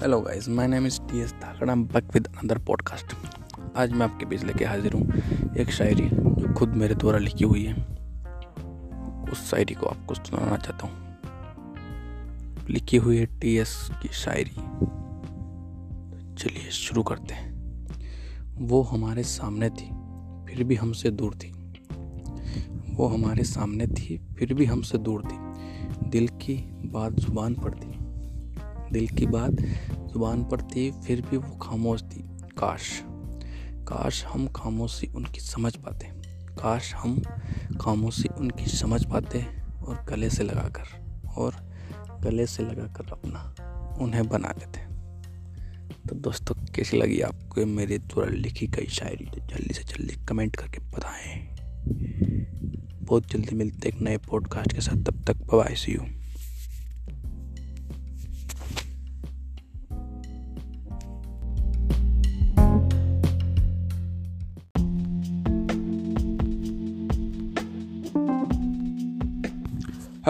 Hello guys my name is T S Dhakada back with another podcast आज मैं आपके बीच लेके हाजिर हूँ एक शायरी जो खुद मेरे द्वारा लिखी हुई है। उस शायरी को आपको सुनाना चाहता हूँ। लिखी हुई है टी एस की शायरी। चलिए शुरू करते हैं। वो हमारे सामने थी, फिर भी हमसे दूर थी। वो हमारे सामने थी, फिर भी हमसे दूर थी। दिल की बात ज़ुबान पर थी। दिल की बात ज़ुबान पर थी, फिर भी वो खामोश थी। काश काश हम खामोशी उनकी समझ पाते। काश हम खामोशी उनकी समझ पाते और गले से लगाकर, और गले से लगाकर अपना उन्हें बना लेते। तो दोस्तों, कैसी लगी आपको मेरे द्वारा लिखी गई शायरी? तो जल्दी से जल्दी कमेंट करके बताएँ। बहुत जल्दी मिलते एक नए पॉडकास्ट के साथ। तब तक bye see you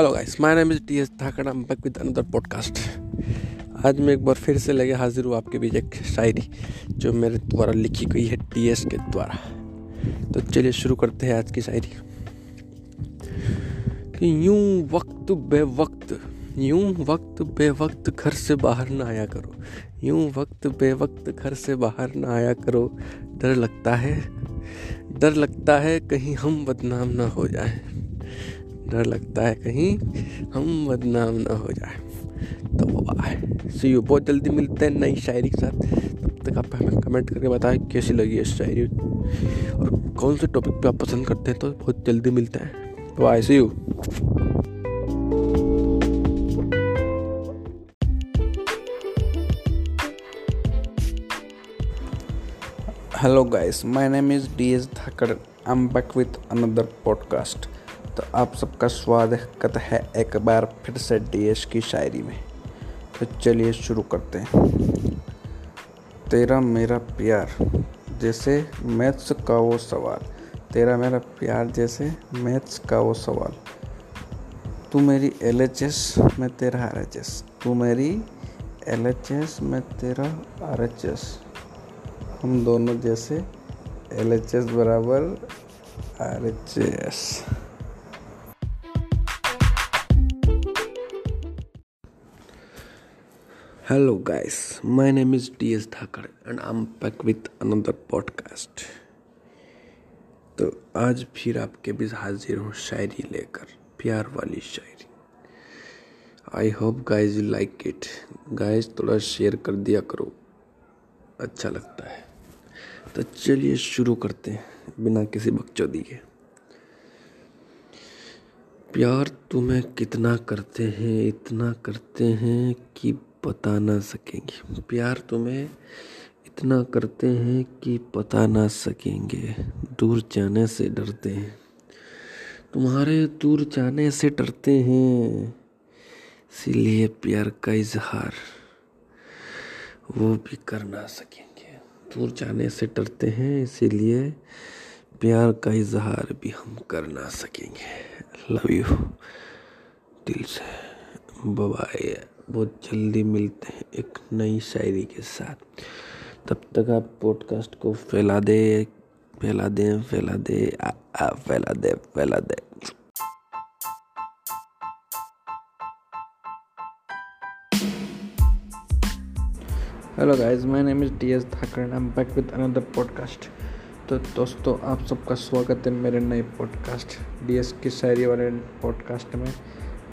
hello guys my name is T S I back with another podcast आज मैं एक बार फिर से लेके हाजिर हूँ आपके बीच एक शायरी, जो मेरे द्वारा लिखी गई है टी एस के द्वारा। तो चलिए शुरू करते हैं आज की शायरी। कि यूँ वक्त बे वक्त यूँ वक्त बे वक्त घर से बाहर ना आया करो। यूँ वक्त बे वक्त घर से बाहर ना आया करो। डर लगता है, डर लगता है कहीं हम बदनाम ना हो जाए। डर लगता है कहीं हम बदनाम ना हो जाए। तो सी यू बहुत जल्दी मिलते हैं नई शायरी के साथ। तब तक आप हमें कमेंट करके बताएँ कैसी लगी है शायरी और कौन से टॉपिक पे आप पसंद करते हैं तो बहुत जल्दी मिलते हैं। तो I see you hello guys my name is D S Dhakad I am back with another podcast तो आप सबका स्वागत है एक बार फिर से डीएस की शायरी में। तो चलिए शुरू करते हैं। तेरा मेरा प्यार, जैसे मैथ्स का वो सवाल। तेरा मेरा प्यार, जैसे मैथ्स का वो सवाल। तू मेरी एल एच एस मैं तेरा आर एच एस तू मेरी एल एच एस मैं तेरा आर एच एस हम दोनों जैसे एल एच एस बराबर R H S Hello guys, my name is DS Thakar and I'm back with another podcast. तो आज फिर आपके बीच हाजिर हूँ शायरी लेकर प्यार वाली शायरी। I hope guys you like it guys थोड़ा शेयर कर दिया करो। अच्छा लगता है। तो चलिए शुरू करते हैं बिना किसी बकचोदी के। प्यार तुम्हें कितना करते हैं इतना करते हैं कि बता ना सकेंगे। प्यार तुम्हें इतना करते हैं कि पता ना सकेंगे। दूर जाने से डरते हैं। तुम्हारे दूर जाने से डरते हैं। इसीलिए प्यार का इजहार वो भी कर ना सकेंगे। दूर जाने से डरते हैं, इसीलिए प्यार का इजहार भी हम कर ना सकेंगे। लव यू दिल से. बाय बहुत जल्दी मिलते हैं एक नई शायरी के साथ। तब तक आप पॉडकास्ट को फैला दे फैला दे फैला दे फैला दे फैला दे। Hello guys my name is D S Dhakar I am back with another podcast तो दोस्तों, आप सबका स्वागत है मेरे नए पॉडकास्ट डी एस की शायरी वाले पॉडकास्ट में।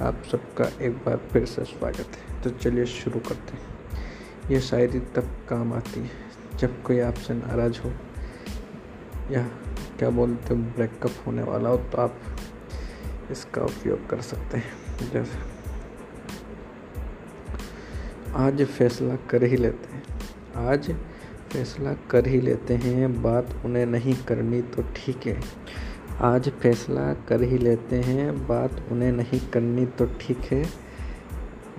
आप सबका एक बार फिर से स्वागत है। तो चलिए शुरू करते हैं। ये शायरी तब काम आती है जब कोई आपसे नाराज़ हो या क्या बोलते हो ब्रेकअप होने वाला हो तो आप इसका उपयोग कर सकते हैं। जैसे, आज फैसला कर ही लेते हैं। आज फैसला कर ही लेते हैं, बात उन्हें नहीं करनी तो ठीक है। आज फैसला कर ही लेते हैं। बात उन्हें नहीं करनी तो ठीक है।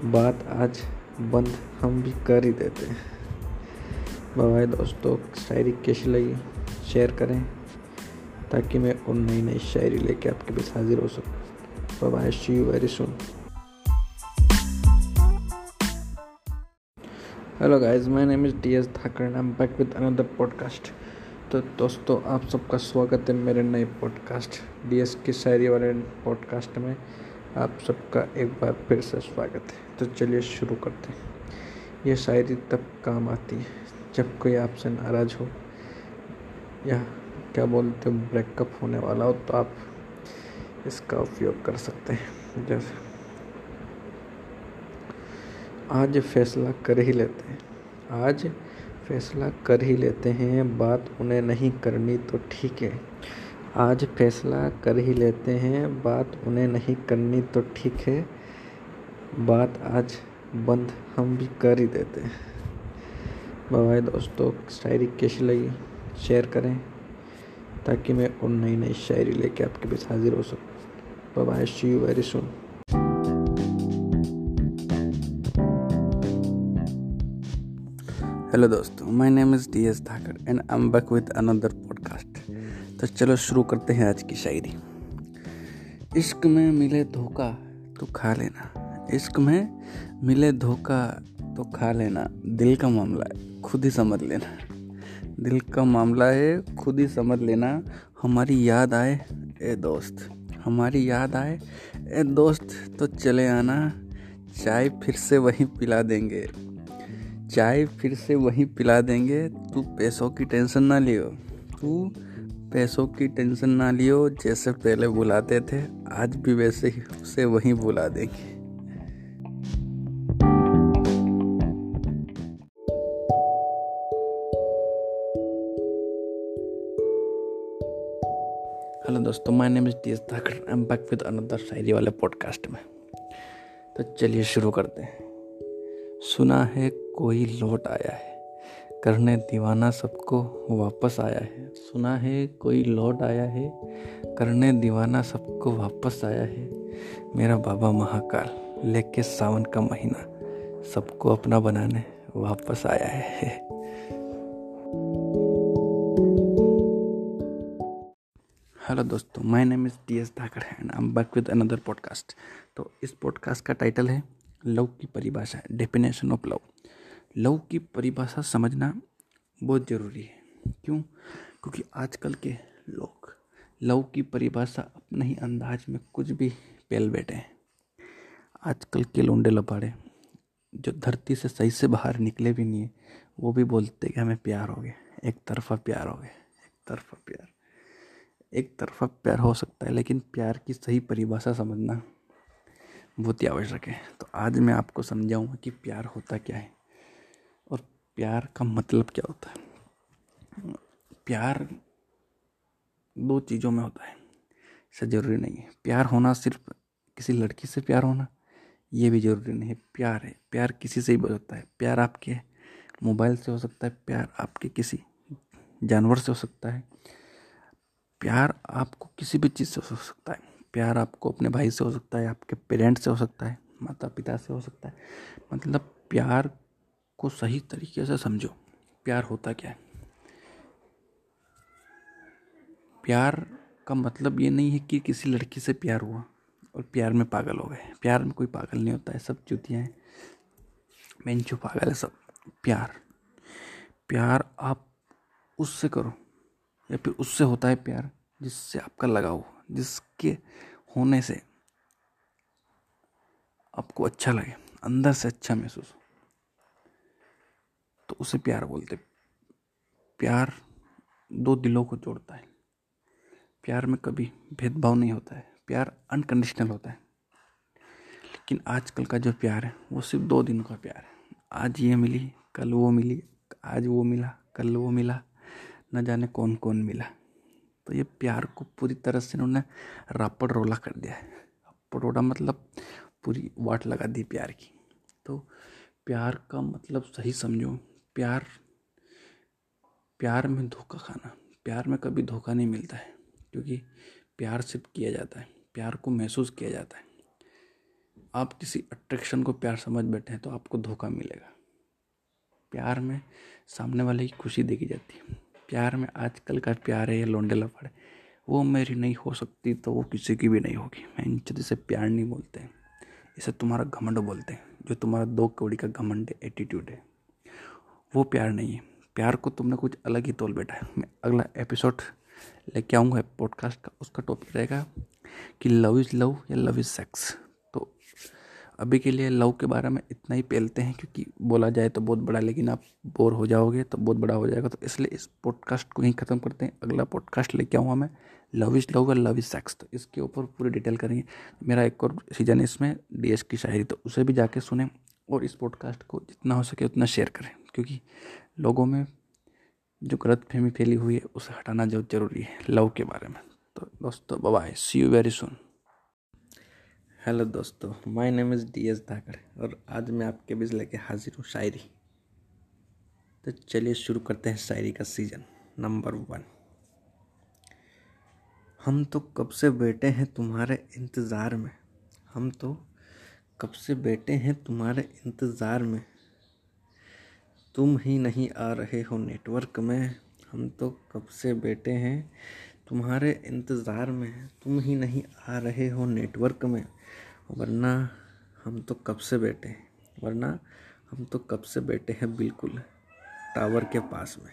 बात आज बंद हम भी कर ही देते हैं। बाय दोस्तों, शायरी कैसी लगी? शेयर करें, ताकि मैं और नई नई शायरी लेके आपके पास हाजिर हो सकूँ। Bye see you very soon hello guys my name is T S Dhakar I am back with another podcast तो दोस्तों, आप सबका स्वागत है मेरे नए पॉडकास्ट डी एस की शायरी वाले पॉडकास्ट में। आप सबका एक बार फिर से स्वागत है। तो चलिए शुरू करते हैं। ये शायरी तब काम आती है जब कोई आपसे नाराज़ हो या क्या बोलते हो ब्रेकअप होने वाला हो तो आप इसका उपयोग कर सकते हैं। जैसे, आज फैसला कर ही लेते हैं। आज फैसला कर ही लेते हैं, बात उन्हें नहीं करनी तो ठीक है। आज फैसला कर ही लेते हैं, बात उन्हें नहीं करनी तो ठीक है। बात आज बंद हम भी कर ही देते हैं। बाय दोस्तों, शायरी कैसी लगी? शेयर करें, ताकि मैं और नई नई शायरी लेके आपके बीच हाजिर हो सकूँ। Bye see you very soon hello दोस्तों my name is D S Dhakar and I am back with another podcast तो चलो शुरू करते हैं आज की शायरी। इश्क में मिले धोखा तो खा लेना। इश्क में मिले धोखा तो खा लेना। दिल का मामला है, खुद ही समझ लेना। दिल का मामला है, खुद ही समझ लेना। हमारी याद आए, ए दोस्त। हमारी याद आए, ए दोस्त तो चले आना। चाय फिर से वहीं पिला देंगे। चाय फिर से वहीं पिला देंगे। तू पैसों की टेंशन ना लियो। तू पैसों की टेंशन ना लियो, जैसे पहले बुलाते थे, आज भी वैसे ही उसे वहीं बुला देंगे। हेलो दोस्तों my name is T Dhakar I am back with another शायरी वाले पॉडकास्ट में। तो चलिए शुरू करते हैं। सुना है कोई लौट आया है। करने दीवाना सबको वापस आया है। सुना है कोई लौट आया है। करने दीवाना सबको वापस आया है। मेरा बाबा महाकाल, लेके सावन का महीना, सबको अपना बनाने वापस आया है। हेलो दोस्तों, my name is T S Dhakar and I am back with another podcast. तो इस पॉडकास्ट का टाइटल है, लव की परिभाषा, डेफिनेशन ऑफ़ लव। लव की परिभाषा समझना बहुत ज़रूरी है। क्यों? क्योंकि आजकल के लोग लव की परिभाषा अपने ही अंदाज में कुछ भी पेल बैठे हैं। आजकल के लोंडे लपाड़े जो धरती से सही से बाहर निकले भी नहीं है, वो भी बोलते कि हमें प्यार हो गया। एक तरफा प्यार हो गया, एक तरफा प्यार। एक तरफा प्यार हो सकता है, लेकिन प्यार की सही परिभाषा समझना बहुत ही आवश्यक है। तो आज मैं आपको समझाऊँगा कि प्यार होता क्या है। प्यार का मतलब क्या होता है? प्यार दो चीज़ों में होता है। ऐसा ज़रूरी नहीं है। प्यार होना सिर्फ़ किसी लड़की से प्यार होना, ये भी ज़रूरी नहीं है। प्यार है। प्यार किसी से ही हो सकता है। प्यार आपके मोबाइल से हो सकता है। प्यार आपके किसी जानवर से हो सकता है। प्यार आपको किसी भी चीज़ से हो सकता है। प्यार आपको अपने भाई से हो सकता है। आपके पेरेंट्स से हो सकता है। माता पिता से हो सकता है। मतलब प्यार को सही तरीके से समझो। प्यार होता क्या है? प्यार का मतलब ये नहीं है कि किसी लड़की से प्यार हुआ और प्यार में पागल हो गए। प्यार में कोई पागल नहीं होता है, सब चुतियाँ हैं। बेंचो पागल है सब, प्यार। प्यार आप उससे करो, या फिर उससे होता है प्यार जिससे आपका लगाव जिसके होने से आपको अच्छा लगे, अंदर से अच्छा महसूस हो। तो उसे प्यार बोलते प्यार दो दिलों को जोड़ता है। प्यार में कभी भेदभाव नहीं होता है। प्यार अनकंडीशनल होता है। लेकिन आजकल का जो प्यार है, वो सिर्फ़ दो दिनों का प्यार है। आज ये मिली, कल वो मिली, आज वो मिला, कल वो मिला, न जाने कौन कौन मिला। तो ये प्यार को पूरी तरह से उन्होंने रापड़ रोला कर दिया है। पटोड़ा मतलब पूरी वाट लगा दी प्यार की। तो प्यार का मतलब सही समझो प्यार प्यार में धोखा खाना, प्यार में कभी धोखा नहीं मिलता है, क्योंकि प्यार सिर्फ़ किया जाता है, प्यार को महसूस किया जाता है। आप किसी अट्रैक्शन को प्यार समझ बैठे हैं तो आपको धोखा मिलेगा। प्यार में सामने वाले की खुशी देखी जाती है। प्यार में आजकल का प्यार है या लोंडे लफड़ वो मेरी नहीं हो सकती तो वो किसी की भी नहीं होगी। मैं इन चीज़ से प्यार नहीं बोलते, इसे तुम्हारा घमंड बोलते हैं, जो तुम्हारा दो कौड़ी का घमंड एटीट्यूड है। वो प्यार नहीं है। प्यार को तुमने कुछ अलग ही तोल बैठा है। मैं अगला एपिसोड लेके आऊँगा पॉडकास्ट का। उसका टॉपिक रहेगा कि लव इज़ लव या लव इज़ सेक्स तो अभी के लिए लव के बारे में इतना ही पहलते हैं क्योंकि बोला जाए तो बहुत बड़ा, लेकिन आप बोर हो जाओगे तो बहुत बड़ा हो जाएगा। तो इसलिए इस पॉडकास्ट को ही ख़त्म करते हैं। अगला पॉडकास्ट लेके आऊँगा मैं। लव इज़ लव और लव इज़ सेक्स तो इसके ऊपर पूरी डिटेल करेंगे। मेरा एक और सीज़न है इसमें डीएस की शायरी। तो उसे भी जाके सुने और इस पॉडकास्ट को जितना हो सके उतना शेयर करें। क्योंकि लोगों में जो गलत फहमी फैली हुई है, उसे हटाना जो ज़रूरी है, लव के बारे में। तो दोस्तों bye see you very soon hello दोस्तों my name is D S Dhakar और आज मैं आपके बीच लेके हाजिर हूँ शायरी। तो चलिए शुरू करते हैं शायरी का सीज़न नंबर वन हम तो कब से बैठे हैं तुम्हारे इंतज़ार में? हम तो कब से बैठे हैं तुम्हारे इंतज़ार में? तुम ही नहीं आ रहे हो नेटवर्क में। हम तो कब से बैठे हैं? तुम्हारे इंतज़ार में तुम ही नहीं आ रहे हो नेटवर्क में। वरना हम तो कब से बैठे हैं? वरना हम तो कब से बैठे हैं बिल्कुल टावर के पास में।